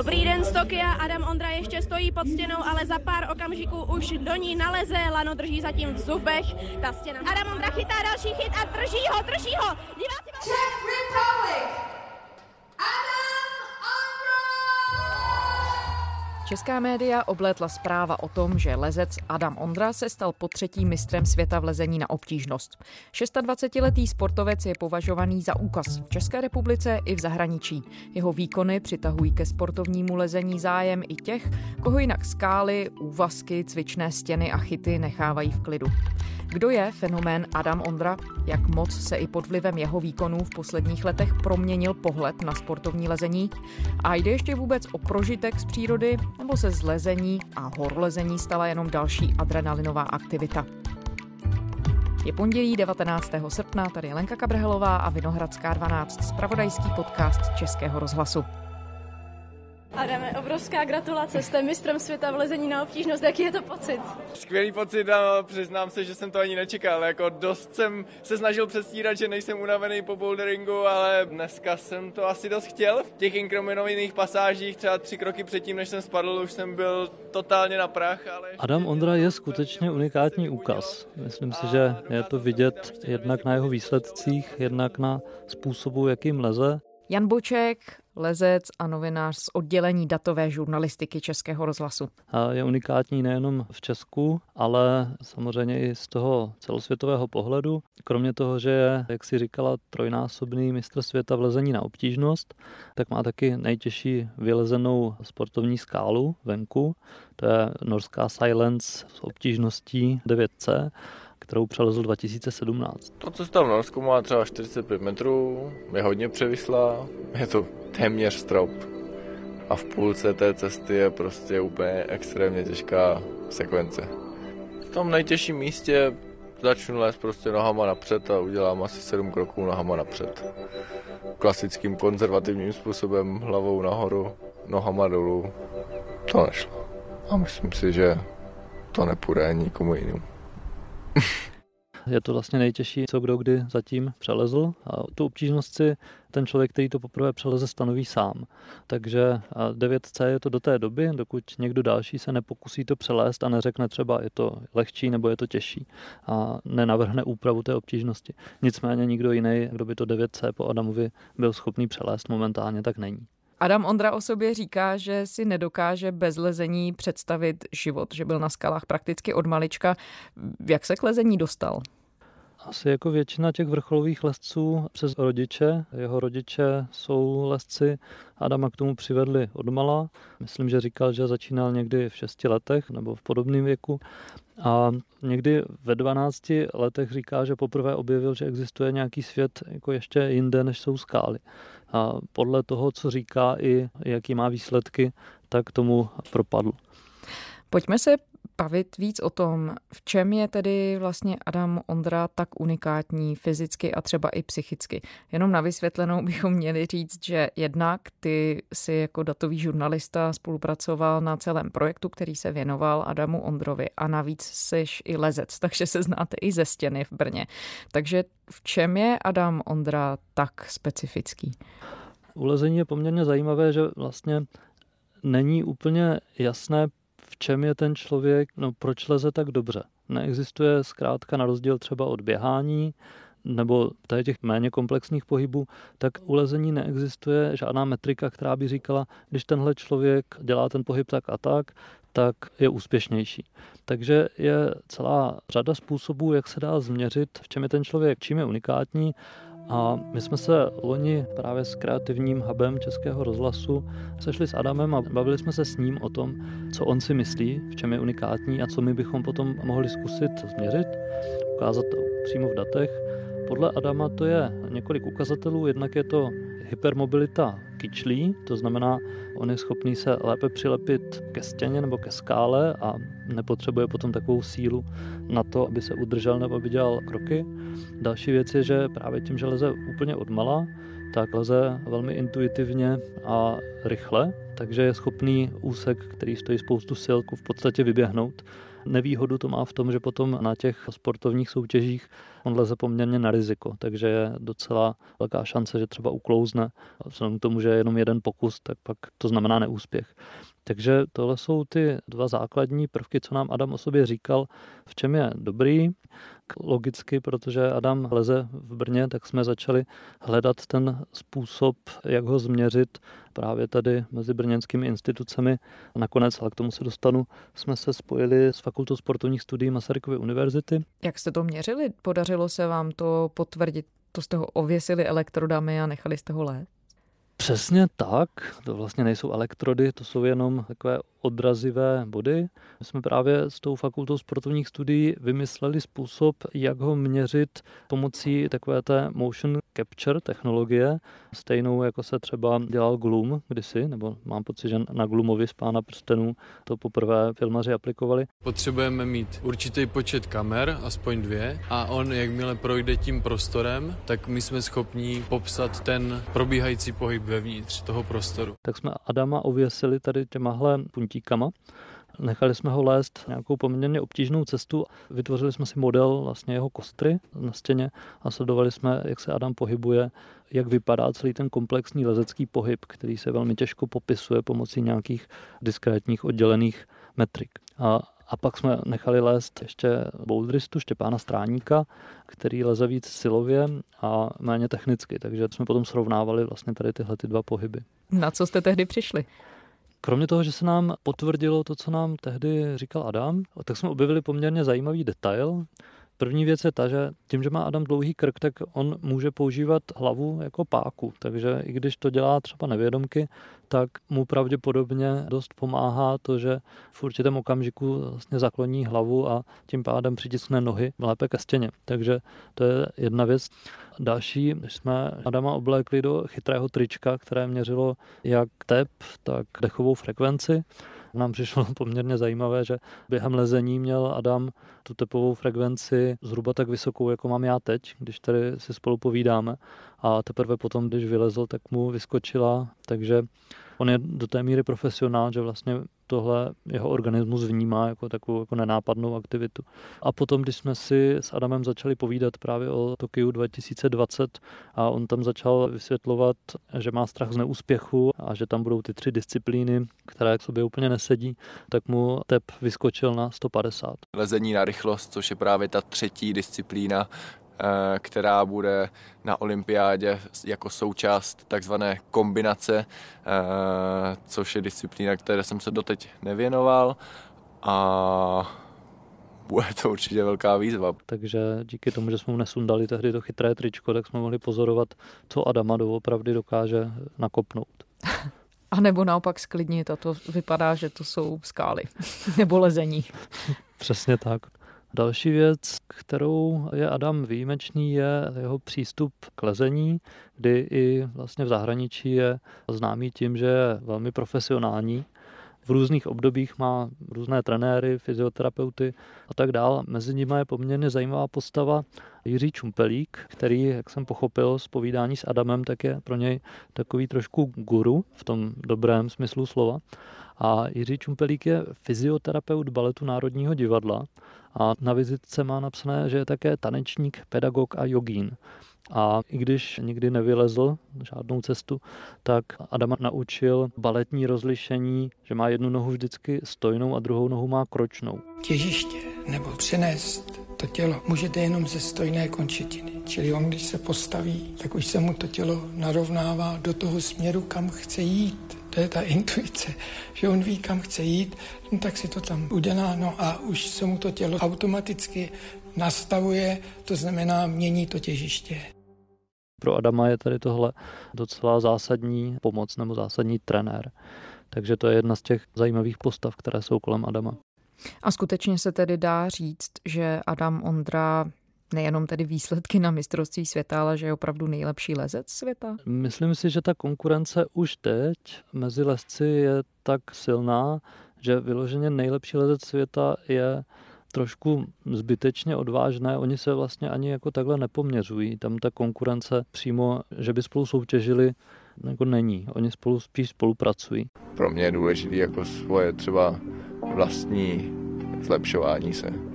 Dobrý den z Tokia, Adam Ondra ještě stojí pod stěnou, ale za pár okamžiků už do ní naleze, lano drží zatím v zubech, ta stěna. Adam Ondra chytá další chyt a drží ho, drží ho. Diváci... Czech Republic, Česká média oblétla zpráva o tom, že lezec Adam Ondra se stal po třetí mistrem světa v lezení na obtížnost. 26-letý sportovec je považovaný za úkaz v České republice i v zahraničí. Jeho výkony přitahují ke sportovnímu lezení zájem i těch, koho jinak skály, úvazky, cvičné stěny a chyty nechávají v klidu. Kdo je fenomén Adam Ondra? Jak moc se i pod vlivem jeho výkonů v posledních letech proměnil pohled na sportovní lezení? A jde ještě vůbec o prožitek z přírody, nebo se z lezení a horolezení stala jenom další adrenalinová aktivita? Je pondělí 19. srpna, tady je Lenka Kabrhelová a Vinohradská 12, spravodajský podcast Českého rozhlasu. Adame, obrovská gratulace, jste mistrem světa v lezení na obtížnost, jaký je to pocit? Skvělý pocit a přiznám se, že jsem to ani nečekal. Jako dost jsem se snažil předstírat, že nejsem unavený po boulderingu, ale dneska jsem to asi dost chtěl. V těch inkriminovaných pasážích třeba tři kroky předtím, než jsem spadl, už jsem byl totálně na prach. Ale Adam Ondra je skutečně unikátní úkaz. Myslím si, že je to vidět jednak na jeho výsledcích, jednak na způsobu, jakým leze. Jan Boček, lezec a novinář z oddělení datové žurnalistiky Českého rozhlasu. Je unikátní nejenom v Česku, ale samozřejmě i z toho celosvětového pohledu. Kromě toho, že je, jak si říkala, trojnásobný mistr světa v lezení na obtížnost, tak má taky nejtěžší vylezenou sportovní skálu venku. To je norská Silence s obtížností 9C kterou přelezl 2017. To, co tam v Norsku má třeba 45 metrů, je hodně převislá, je to téměř strop a v půlce té cesty je prostě úplně extrémně těžká sekvence. V tom nejtěžším místě začnu lézt prostě nohama napřed a udělám asi 7 kroků nohama napřed. Klasickým konzervativním způsobem, hlavou nahoru, nohama dolů. To nešlo. A myslím si, že to nepůjde nikomu jinému. Je to vlastně nejtěžší, co kdo kdy zatím přelezl. A tu obtížnost si ten člověk, který to poprvé přeleze, stanoví sám. Takže 9C je to do té doby, dokud někdo další se nepokusí to přelézt a neřekne třeba, je to lehčí nebo je to těžší a nenavrhne úpravu té obtížnosti. Nicméně nikdo jiný, kdo by to 9C po Adamovi byl schopný přelézt momentálně, tak není. Adam Ondra o sobě říká, že si nedokáže bez lezení představit život, že byl na skalách prakticky od malička. Jak se k lezení dostal? Asi jako většina těch vrcholových lesců přes rodiče. Jeho rodiče jsou lesci. Adama k tomu přivedli odmala. Myslím, že říkal, že začínal někdy v šesti letech nebo v podobném věku. A někdy ve 12 letech říká, že poprvé objevil, že existuje nějaký svět jako ještě jinde, než jsou skály. A podle toho, co říká i jaký má výsledky, tak tomu propadl. Pojďme se bavit víc o tom, v čem je tedy vlastně Adam Ondra tak unikátní fyzicky a třeba i psychicky. Jenom na vysvětlenou bychom měli říct, že jednak ty si jako datový žurnalista spolupracoval na celém projektu, který se věnoval Adamu Ondrovi a navíc seš i lezec, takže se znáte i ze stěny v Brně. Takže v čem je Adam Ondra tak specifický? U lezení je poměrně zajímavé, že vlastně není úplně jasné, v čem je ten člověk, no proč leze tak dobře. Neexistuje zkrátka na rozdíl třeba od běhání nebo tady těch méně komplexních pohybů, tak u lezení neexistuje žádná metrika, která by říkala, když tenhle člověk dělá ten pohyb tak a tak, tak je úspěšnější. Takže je celá řada způsobů, jak se dá změřit, v čem je ten člověk, čím je unikátní a my jsme se loni právě s kreativním hubem Českého rozhlasu sešli s Adamem a bavili jsme se s ním o tom, co on si myslí, v čem je unikátní a co my bychom potom mohli zkusit změřit, ukázat přímo v datech. Podle Adama to je několik ukazatelů, jednak je to hypermobilita kyčlí, to znamená, on je schopný se lépe přilepit ke stěně nebo ke skále a nepotřebuje potom takovou sílu na to, aby se udržel nebo aby dělal kroky. Další věc je, že právě tím, že leze úplně odmala, tak leze velmi intuitivně a rychle, takže je schopný úsek, který stojí spoustu sil, v podstatě vyběhnout. Nevýhodu to má v tom, že potom na těch sportovních soutěžích on leze poměrně na riziko, takže je docela velká šance, že třeba uklouzne. Vzhledem k tomu, že je jenom jeden pokus, tak pak to znamená neúspěch. Takže tohle jsou ty dva základní prvky, co nám Adam o sobě říkal, v čem je dobrý. Logicky, protože Adam leze v Brně, tak jsme začali hledat ten způsob, jak ho změřit právě tady mezi brněnskými institucemi. Nakonec, ale k tomu se dostanu, jsme se spojili s Fakultou sportovních studií Masarykovy univerzity. Jak jste to měřili? Podařilo se vám to potvrdit? To jste ho ověsili elektrodami a nechali jste ho lézt? Přesně tak. To vlastně nejsou elektrody, to jsou jenom takové odrazivé body. My jsme právě s tou fakultou sportovních studií vymysleli způsob, jak ho měřit pomocí takové té motion capture technologie, stejnou jako se třeba dělal Gloom kdysi, nebo mám pocit, že na Gloomovi z Pána prstenů to poprvé filmaři aplikovali. Potřebujeme mít určitý počet kamer, aspoň dvě, a on, jakmile projde tím prostorem, tak my jsme schopni popsat ten probíhající pohyb vevnitř toho prostoru. Tak jsme Adama ověsili tady těmahle puntíkama. Nechali jsme ho lézt nějakou poměrně obtížnou cestu. Vytvořili jsme si model vlastně jeho kostry na stěně a sledovali jsme, jak se Adam pohybuje, jak vypadá celý ten komplexní lezecký pohyb, který se velmi těžko popisuje pomocí nějakých diskrétních oddělených metrik. A a pak jsme nechali lézt ještě bouldristu Štěpána Stráníka, který leze víc silově a méně technicky, takže jsme potom srovnávali vlastně tady tyhle ty dva pohyby. Na co jste tehdy přišli? Kromě toho, že se nám potvrdilo to, co nám tehdy říkal Adam, tak jsme objevili poměrně zajímavý detail. První věc je ta, že tím, že má Adam dlouhý krk, tak on může používat hlavu jako páku. Takže i když to dělá třeba nevědomky, tak mu pravděpodobně dost pomáhá to, že v určitém okamžiku vlastně zakloní hlavu a tím pádem přitiskne nohy lépe ke stěně. Takže to je jedna věc. Další, jsme Adama oblékli do chytrého trička, které měřilo jak tep, tak dechovou frekvenci, nám přišlo poměrně zajímavé, že během lezení měl Adam tu tepovou frekvenci zhruba tak vysokou, jako mám já teď, když tady si spolu povídáme. A teprve potom, když vylezl, tak mu vyskočila, takže on je do té míry profesionál, že vlastně tohle jeho organismus vnímá jako takovou jako nenápadnou aktivitu. A potom, když jsme si s Adamem začali povídat právě o Tokiu 2020 a on tam začal vysvětlovat, že má strach z neúspěchu a že tam budou ty tři disciplíny, které k sobě úplně nesedí, tak mu tep vyskočil na 150. Lezení na rychlost, což je právě ta třetí disciplína, která bude na olympiádě jako součást takzvané kombinace, eh, což je disciplína, které jsem se doteď nevěnoval a bude to určitě velká výzva. Takže díky tomu, že jsme mu nesundali tehdy to chytré tričko, tak jsme mohli pozorovat, co Adama doopravdy dokáže nakopnout. A nebo naopak sklidnit a to vypadá, že to jsou skály nebo lezení. Přesně tak. Další věc, kterou je Adam výjimečný, je jeho přístup k lezení, kdy i vlastně v zahraničí je známý tím, že je velmi profesionální. V různých obdobích má různé trenéry, fyzioterapeuty a tak dále. Mezi nimi je poměrně zajímavá postava Jiří Čumpelík, který, jak jsem pochopil z povídání s Adamem, tak je pro něj takový trošku guru v tom dobrém smyslu slova. A Jiří Čumpelík je fyzioterapeut baletu Národního divadla a na vizitce má napsané, že je také tanečník, pedagog a jogín. A i když nikdy nevylezl žádnou cestu, tak Adama naučil baletní rozlišení, že má jednu nohu vždycky stojnou a druhou nohu má kročnou. Těžiště nebo přenést to tělo můžete jenom ze stojné končetiny. Čili on, když se postaví, tak už se mu to tělo narovnává do toho směru, kam chce jít. To je ta intuice, že on ví, kam chce jít, no tak si to tam udělá, no a už se mu to tělo automaticky nastavuje, to znamená mění to těžiště. Pro Adama je tady tohle docela zásadní pomoc nebo zásadní trenér. Takže to je jedna z těch zajímavých postav, které jsou kolem Adama. A skutečně se tedy dá říct, že Adam Ondra nejenom tedy výsledky na mistrovství světa, ale že je opravdu nejlepší lezec světa? Myslím si, že ta konkurence už teď mezi lezci je tak silná, že vyloženě nejlepší lezec světa je trošku zbytečně odvážné. Oni se vlastně ani jako takhle nepoměřují. Tam ta konkurence přímo, že by spolu soutěžili, jako není. Oni spolu spíš spolupracují. Pro mě je důležité jako svoje třeba vlastní zlepšování se.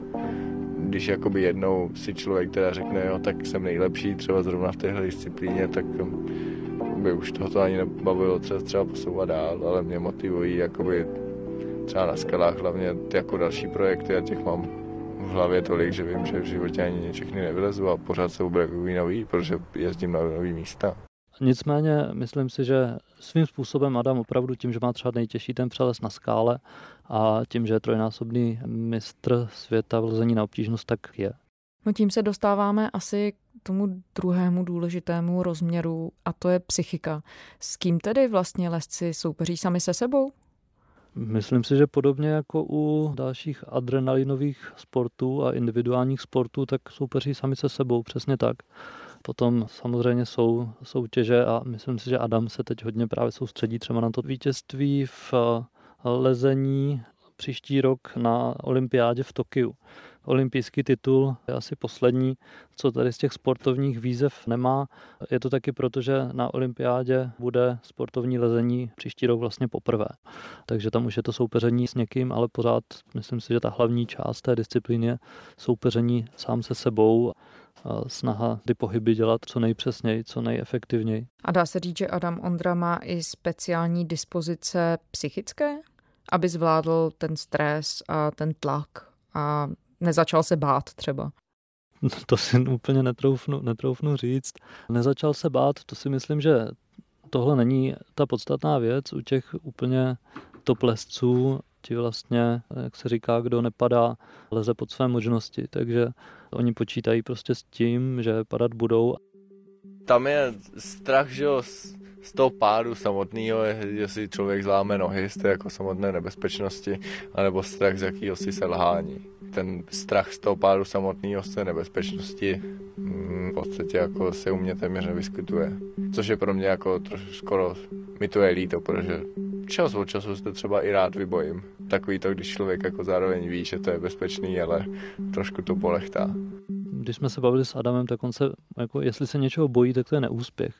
Když jakoby jednou si člověk teda řekne, jo, tak jsem nejlepší třeba zrovna v téhle disciplíně, tak by už tohoto ani nebavilo třeba, třeba posouvat dál, ale mě motivují jakoby třeba na skalách hlavně jako další projekty a těch mám v hlavě tolik, že vím, že v životě ani všechny nevylezu a pořád se objevují nový, protože jezdím na nový místa. Nicméně myslím si, že svým způsobem Adam opravdu tím, že má třeba nejtěžší ten přeles na skále a tím, že je trojnásobný mistr světa v lezení na obtížnost, tak je. No tím se dostáváme asi k tomu druhému důležitému rozměru a to je psychika. S kým tedy vlastně lesci soupeří sami se sebou? Myslím si, že podobně jako u dalších adrenalinových sportů a individuálních sportů, tak soupeří sami se sebou, přesně tak. Potom samozřejmě jsou soutěže a myslím si, že Adam se teď hodně právě soustředí třeba na to vítězství v lezení příští rok na olympiádě v Tokiu. Olympijský titul je asi poslední, co tady z těch sportovních výzev nemá. Je to taky proto, že na olympiádě bude sportovní lezení příští rok vlastně poprvé. Takže tam už je to soupeření s někým, ale pořád myslím si, že ta hlavní část té disciplíny je soupeření sám se sebou snaha ty pohyby dělat co nejpřesněji, co nejefektivněji. A dá se říct, že Adam Ondra má i speciální dispozice psychické, aby zvládl ten stres a ten tlak a nezačal se bát třeba. To si úplně netroufnu, netroufnu říct. Nezačal se bát, to si myslím, že tohle není ta podstatná věc u těch úplně top lesců, ti vlastně, jak se říká, kdo nepadá, leze pod své možnosti, takže oni počítají prostě s tím, že padat budou. Tam je strach, že jo, z toho pádu samotného, si člověk zláme nohy z té jako samotné nebezpečnosti, anebo strach z jakýhosi selhání. Ten strach z toho pádu samotného z té nebezpečnosti mm, v podstatě jako se u mě téměř nevyskytuje. Což je pro mě jako trošku skoro, mi to je líto, protože čas od času se třeba i rád vybojím. Takový to, když člověk jako zároveň ví, že to je bezpečný, ale trošku to polechtá. Když jsme se bavili s Adamem, tak on se, jako jestli se něčeho bojí, tak to je neúspěch.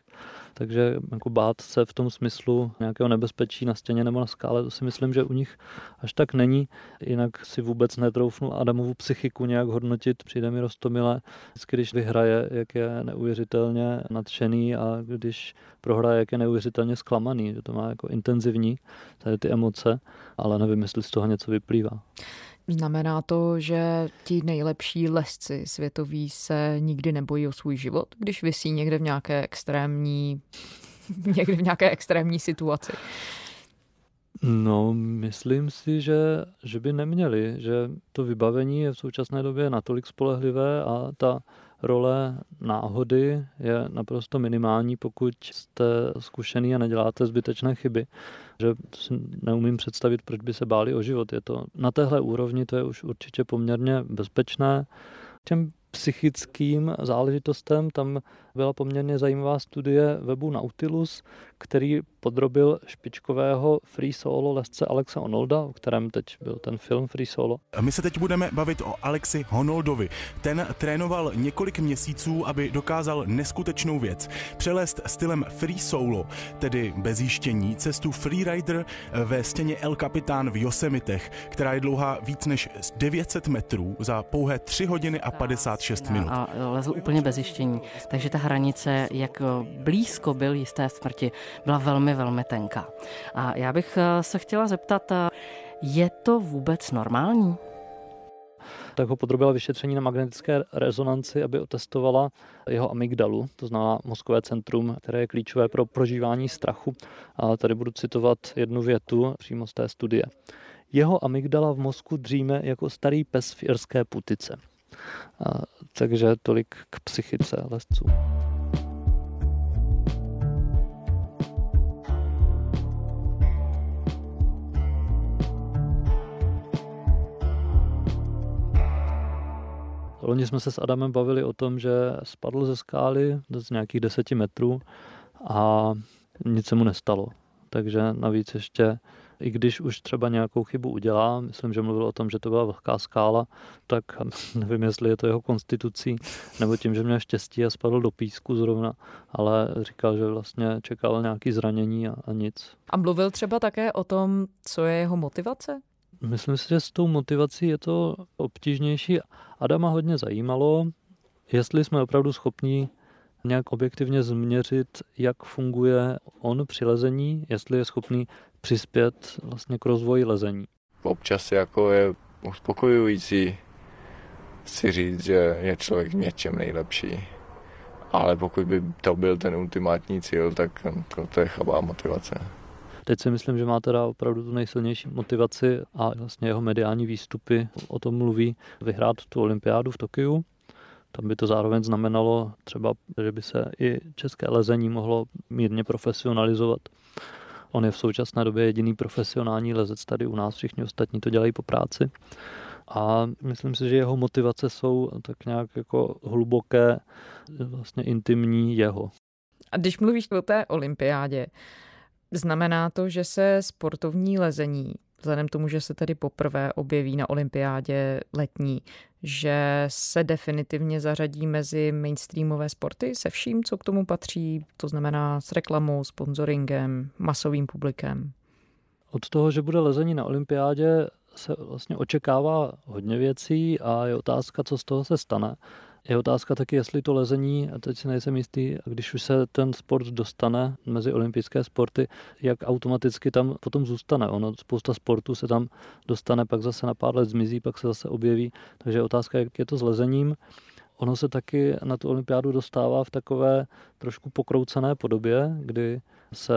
Takže jako bát se v tom smyslu nějakého nebezpečí na stěně nebo na skále, to si myslím, že u nich až tak není. Jinak si vůbec netroufnu Adamovu psychiku nějak hodnotit. Přijde mi rostomile, vždycky, když vyhraje, jak je neuvěřitelně nadšený a když prohraje, jak je neuvěřitelně zklamaný. Že to má jako intenzivní tady ty emoce, ale nevím, jestli z toho něco vyplývá. Znamená to, že ti nejlepší lesci světoví se nikdy nebojí o svůj život, když vysí někde v nějaké extrémní, někde v nějaké extrémní situaci? No, myslím si, že, že by neměli, že to vybavení je v současné době natolik spolehlivé a ta role náhody je naprosto minimální, pokud jste zkušený a neděláte zbytečné chyby. Že si neumím představit, proč by se báli o život. Je to na téhle úrovni, to je už určitě poměrně bezpečné. Těm psychickým záležitostem. Tam byla poměrně zajímavá studie webu Nautilus, který podrobil špičkového free solo lesce Alexa Honolda, o kterém teď byl ten film Free Solo. My se teď budeme bavit o Alexi Honoldovi. Ten trénoval několik měsíců, aby dokázal neskutečnou věc. Přelést stylem free solo, tedy bez jištění, cestu freerider ve stěně El Capitan v Yosemitech, která je dlouhá víc než 900 metrů za pouhé 3 hodiny a 56 minut. A lezl úplně bez jištění, takže ta hranice, jak blízko byl jisté smrti, byla velmi, velmi tenká. A já bych eh, se chtěla zeptat, eh, je to vůbec normální? tak ho podrobila vyšetření na magnetické rezonanci, aby otestovala jeho amygdalu, to znamená mozkové centrum, které je klíčové pro prožívání strachu. A tady budu citovat jednu větu přímo z té studie. Jeho amygdala v mozku dříme jako starý pes v irské putice. A, takže tolik k psychice lesců. Loni jsme se s Adamem bavili o tom, že spadl ze skály z nějakých deseti metrů a nic se mu nestalo. Takže navíc ještě i když už třeba nějakou chybu udělá, myslím, že mluvil o tom, že to byla vlhká skála, tak nevím, jestli je to jeho konstitucí, nebo tím, že měl štěstí a spadl do písku zrovna, ale říkal, že vlastně čekal nějaký zranění a, a nic. A mluvil třeba také o tom, co je jeho motivace? Myslím si, že s tou motivací je to obtížnější. Adama hodně zajímalo, jestli jsme opravdu schopni nějak objektivně změřit, jak funguje on při lezení, jestli je schopný přispět vlastně k rozvoji lezení. Občas jako je uspokojující si říct, že je člověk v něčem nejlepší. Ale pokud by to byl ten ultimátní cíl, tak to, to je chabá motivace. Teď si myslím, že má teda opravdu tu nejsilnější motivaci a vlastně jeho mediální výstupy o tom mluví vyhrát tu olympiádu v Tokiu. Tam by to zároveň znamenalo třeba, že by se i české lezení mohlo mírně profesionalizovat. On je v současné době jediný profesionální lezec tady u nás, všichni ostatní to dělají po práci. A myslím si, že jeho motivace jsou tak nějak jako hluboké, vlastně intimní jeho. A když mluvíš o té olympiádě, znamená to, že se sportovní lezení, vzhledem tomu, že se tedy poprvé objeví na olympiádě letní, že se definitivně zařadí mezi mainstreamové sporty se vším, co k tomu patří, to znamená s reklamou, sponsoringem, masovým publikem. Od toho, že bude lezení na olympiádě, se vlastně očekává hodně věcí a je otázka, co z toho se stane. Je otázka taky, jestli to lezení, a teď si nejsem jistý, když už se ten sport dostane mezi olympijské sporty, jak automaticky tam potom zůstane. Ono, spousta sportů se tam dostane, pak zase na pár let zmizí, pak se zase objeví. Takže je otázka, jak je to s lezením. Ono se taky na tu olympiádu dostává v takové trošku pokroucené podobě, kdy se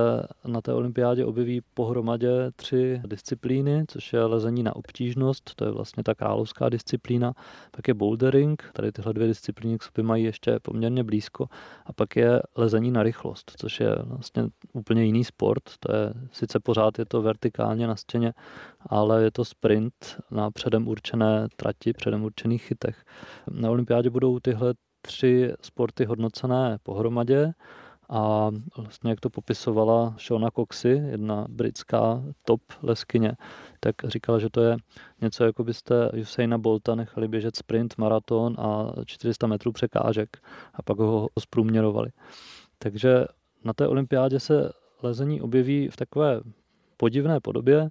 na té olympiádě objeví pohromadě tři disciplíny, což je lezení na obtížnost, to je vlastně ta královská disciplína, pak je bouldering, tady tyhle dvě disciplíny k sobě mají ještě poměrně blízko, a pak je lezení na rychlost, což je vlastně úplně jiný sport, to je sice pořád je to vertikálně na stěně, ale je to sprint na předem určené trati, předem určených chytech. Na olympiádě budou tyhle tři sporty hodnocené pohromadě a vlastně jak to popisovala Shona Coxy, jedna britská top leskyně, tak říkala, že to je něco, jako byste Usaina Bolta nechali běžet sprint, maraton a 400 metrů překážek a pak ho zprůměrovali. Takže na té olympiádě se lezení objeví v takové podivné podobě,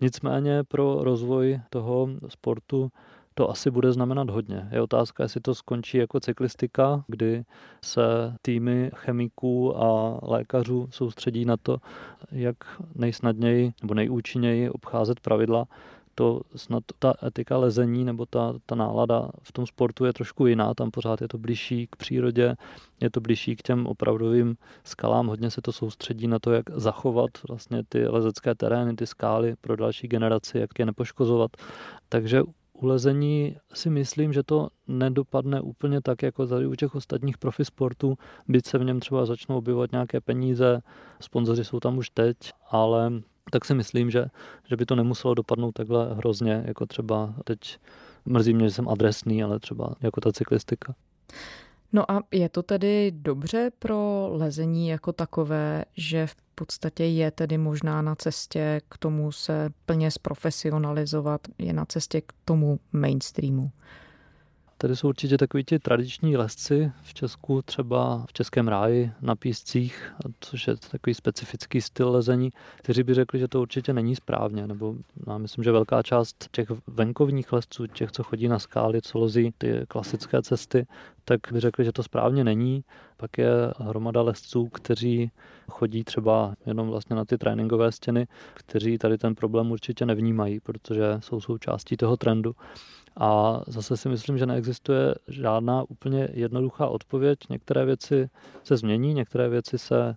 nicméně pro rozvoj toho sportu to asi bude znamenat hodně. Je otázka, jestli to skončí jako cyklistika, kdy se týmy chemiků a lékařů soustředí na to, jak nejsnadněji nebo nejúčinněji obcházet pravidla, to snad ta etika lezení nebo ta, ta nálada v tom sportu je trošku jiná, tam pořád je to blížší k přírodě, je to blížší k těm opravdovým skalám, hodně se to soustředí na to, jak zachovat vlastně ty lezecké terény, ty skály pro další generaci, jak je nepoškozovat. Takže u lezení si myslím, že to nedopadne úplně tak, jako tady u těch ostatních profi sportů, byť se v něm třeba začnou objevovat nějaké peníze, sponzoři jsou tam už teď, ale tak si myslím, že, že by to nemuselo dopadnout takhle hrozně, jako třeba teď mrzí mě, že jsem adresný, ale třeba jako ta cyklistika. No a je to tedy dobře pro lezení jako takové, že v podstatě je tedy možná na cestě k tomu se plně zprofesionalizovat, je na cestě k tomu mainstreamu. Tady jsou určitě takový ti tradiční lesci v Česku, třeba v Českém ráji na píscích, což je takový specifický styl lezení, kteří by řekli, že to určitě není správně, nebo já myslím, že velká část těch venkovních lesců, těch, co chodí na skály, co lozí ty klasické cesty, tak by řekli, že to správně není. Pak je hromada lesců, kteří chodí třeba jenom vlastně na ty tréninkové stěny, kteří tady ten problém určitě nevnímají, protože jsou součástí toho trendu. A zase si myslím, že neexistuje žádná úplně jednoduchá odpověď. Některé věci se změní, některé věci se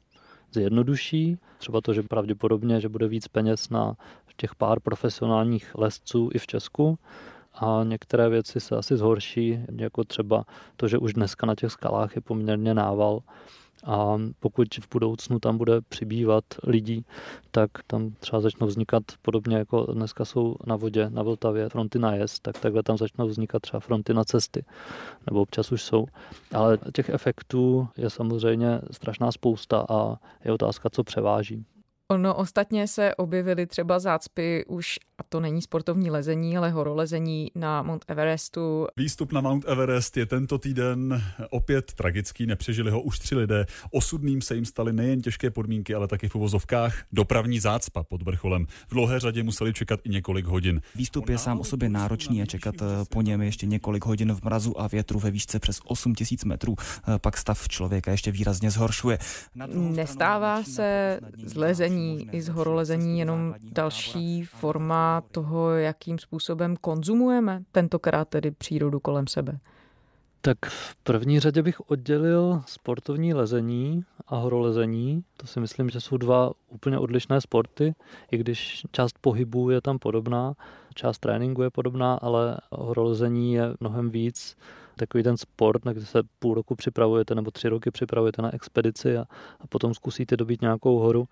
zjednoduší. Třeba to, že pravděpodobně, že bude víc peněz na těch pár profesionálních lesců i v Česku a některé věci se asi zhorší, jako třeba to, že už dneska na těch skalách je poměrně nával a pokud v budoucnu tam bude přibývat lidí, tak tam třeba začnou vznikat podobně jako dneska jsou na vodě, na Vltavě fronty na jez, tak takhle tam začnou vznikat třeba fronty na cesty, nebo občas už jsou. Ale těch efektů je samozřejmě strašná spousta a je otázka, co převáží. Ono ostatně se objevily třeba zácpy už, a to není sportovní lezení, ale horolezení na Mount Everestu. Výstup na Mount Everest je tento týden opět tragický, nepřežili ho už tři lidé. Osudným se jim staly nejen těžké podmínky, ale taky v uvozovkách dopravní zácpa pod vrcholem. V dlouhé řadě museli čekat i několik hodin. Výstup je sám o sobě náročný a čekat eh, po něm ještě několik hodin v mrazu a větru ve výšce přes 8000 metrů. Eh, pak stav člověka ještě výrazně zhoršuje. Nestává se z lezení i z horolezení jenom další forma toho, jakým způsobem konzumujeme tentokrát tedy přírodu kolem sebe? Tak v první řadě bych oddělil sportovní lezení a horolezení. To si myslím, že jsou dva úplně odlišné sporty, i když část pohybu je tam podobná, část tréninku je podobná, ale horolezení je mnohem víc takový ten sport, na který se půl roku připravujete nebo tři roky připravujete na expedici a, a potom zkusíte dobít nějakou horu.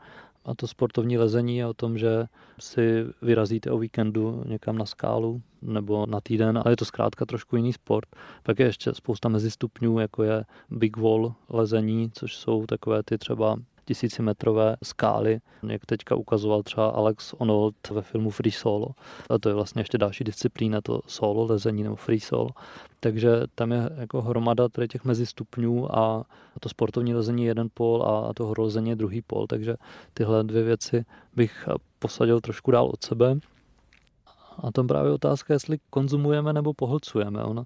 A to sportovní lezení je o tom, že si vyrazíte o víkendu někam na skálu nebo na týden, ale je to zkrátka trošku jiný sport. Pak je ještě spousta mezistupňů, jako je big wall lezení, což jsou takové ty třeba tisícimetrové skály, jak teďka ukazoval třeba Alex Onold ve filmu Free Solo. A to je vlastně ještě další disciplína, to solo lezení nebo free solo. Takže tam je jako hromada tady těch mezistupňů a to sportovní lezení je jeden pol a to horolezení je druhý pol, takže tyhle dvě věci bych posadil trošku dál od sebe. A tam právě otázka, jestli konzumujeme nebo pohlcujeme. Ono,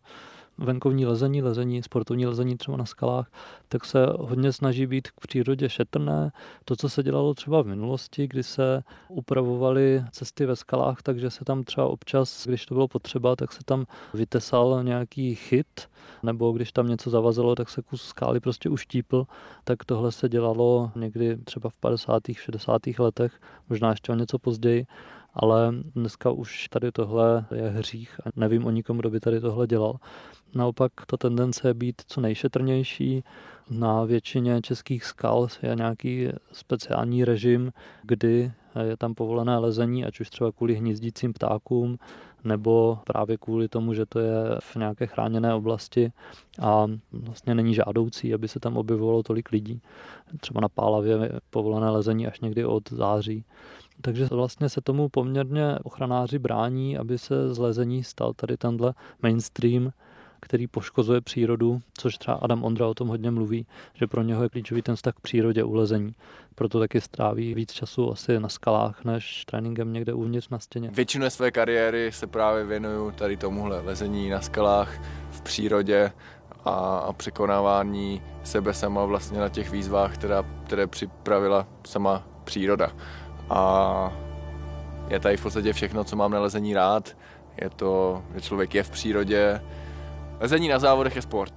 venkovní lezení, lezení, sportovní lezení třeba na skalách, tak se hodně snaží být k přírodě šetrné. To, co se dělalo třeba v minulosti, kdy se upravovaly cesty ve skalách, takže se tam třeba občas, když to bylo potřeba, tak se tam vytesal nějaký chyt, nebo když tam něco zavazilo, tak se kus skály prostě uštípl, tak tohle se dělalo někdy třeba v 50. 60. letech, možná ještě o něco později ale dneska už tady tohle je hřích a nevím o nikom, kdo by tady tohle dělal. Naopak ta tendence je být co nejšetrnější. Na většině českých skal je nějaký speciální režim, kdy je tam povolené lezení, ať už třeba kvůli hnízdícím ptákům, nebo právě kvůli tomu, že to je v nějaké chráněné oblasti a vlastně není žádoucí, aby se tam objevovalo tolik lidí. Třeba na Pálavě je povolené lezení až někdy od září. Takže vlastně se tomu poměrně ochranáři brání, aby se z lezení stal tady tenhle mainstream, který poškozuje přírodu, což třeba Adam Ondra o tom hodně mluví, že pro něho je klíčový ten vztah k přírodě u lezení. Proto taky stráví víc času asi na skalách, než tréninkem někde uvnitř na stěně. Většinu své kariéry se právě věnuju tady tomuhle lezení na skalách, v přírodě a, překonávání sebe sama vlastně na těch výzvách, která, které připravila sama příroda. A je tady v podstatě všechno, co mám na lezení rád. Je to, že člověk je v přírodě. Lezení na závodech je sport.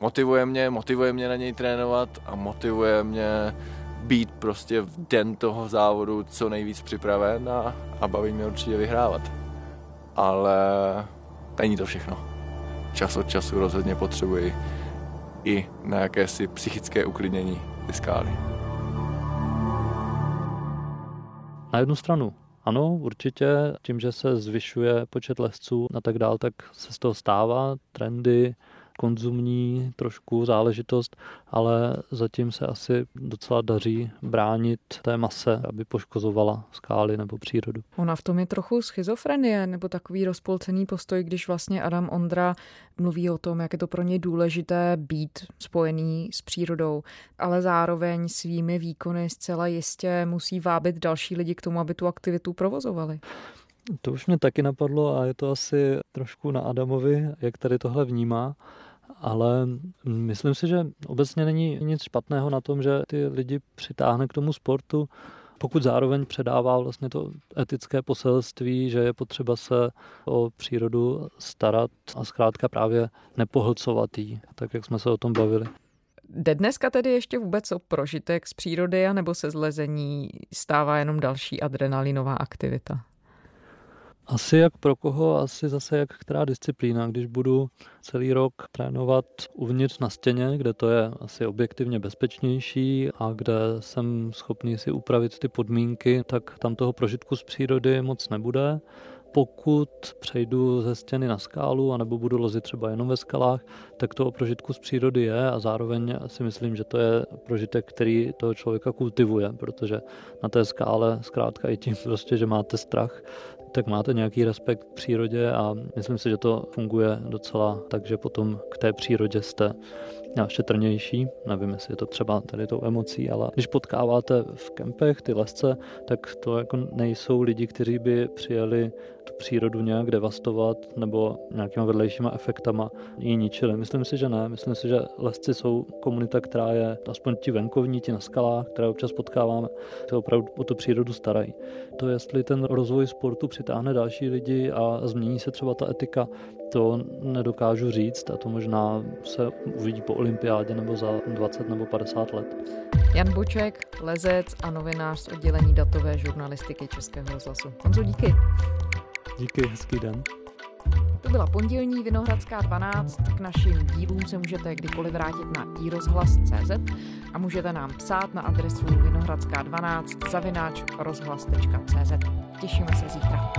Motivuje mě, motivuje mě na něj trénovat a motivuje mě být prostě v den toho závodu co nejvíc připraven a, a baví mě určitě vyhrávat. Ale není to všechno. Čas od času rozhodně potřebuji i na jakési psychické uklidnění ty skály. Na jednu stranu ano, určitě, tím, že se zvyšuje počet lesců a tak dál, tak se z toho stává trendy, konzumní trošku záležitost, ale zatím se asi docela daří bránit té mase, aby poškozovala skály nebo přírodu. Ona v tom je trochu schizofrenie nebo takový rozpolcený postoj, když vlastně Adam Ondra mluví o tom, jak je to pro ně důležité být spojený s přírodou, ale zároveň svými výkony zcela jistě musí vábit další lidi k tomu, aby tu aktivitu provozovali. To už mě taky napadlo a je to asi trošku na Adamovi, jak tady tohle vnímá ale myslím si, že obecně není nic špatného na tom, že ty lidi přitáhne k tomu sportu, pokud zároveň předává vlastně to etické poselství, že je potřeba se o přírodu starat a zkrátka právě nepohlcovat jí, tak jak jsme se o tom bavili. Jde dneska tedy ještě vůbec o prožitek z přírody, anebo se zlezení stává jenom další adrenalinová aktivita? Asi jak pro koho, asi zase jak která disciplína. Když budu celý rok trénovat uvnitř na stěně, kde to je asi objektivně bezpečnější a kde jsem schopný si upravit ty podmínky, tak tam toho prožitku z přírody moc nebude. pokud přejdu ze stěny na skálu, anebo budu lozit třeba jenom ve skalách, tak to o prožitku z přírody je a zároveň si myslím, že to je prožitek, který toho člověka kultivuje, protože na té skále zkrátka i tím prostě, že máte strach, tak máte nějaký respekt k přírodě a myslím si, že to funguje docela tak, že potom k té přírodě jste šetrnější. Nevím, jestli je to třeba tady tou emocí, ale když potkáváte v kempech ty lesce, tak to jako nejsou lidi, kteří by přijeli tu přírodu nějak devastovat nebo nějakýma vedlejšíma efektama ji ničili. Myslím si, že ne. Myslím si, že lesci jsou komunita, která je aspoň ti venkovní, ti na skalách, které občas potkáváme, se opravdu o tu přírodu starají. To, jestli ten rozvoj sportu přitáhne další lidi a změní se třeba ta etika, to nedokážu říct a to možná se uvidí po olympiádě nebo za 20 nebo 50 let. Jan Boček, lezec a novinář z oddělení datové žurnalistiky Českého rozhlasu. Honzo, díky. Díky, hezký den. To byla pondělní Vinohradská 12. K našim dílům se můžete kdykoliv vrátit na iRozhlas.cz a můžete nám psát na adresu vinohradská12 zavináč rozhlas.cz. Těšíme se zítra.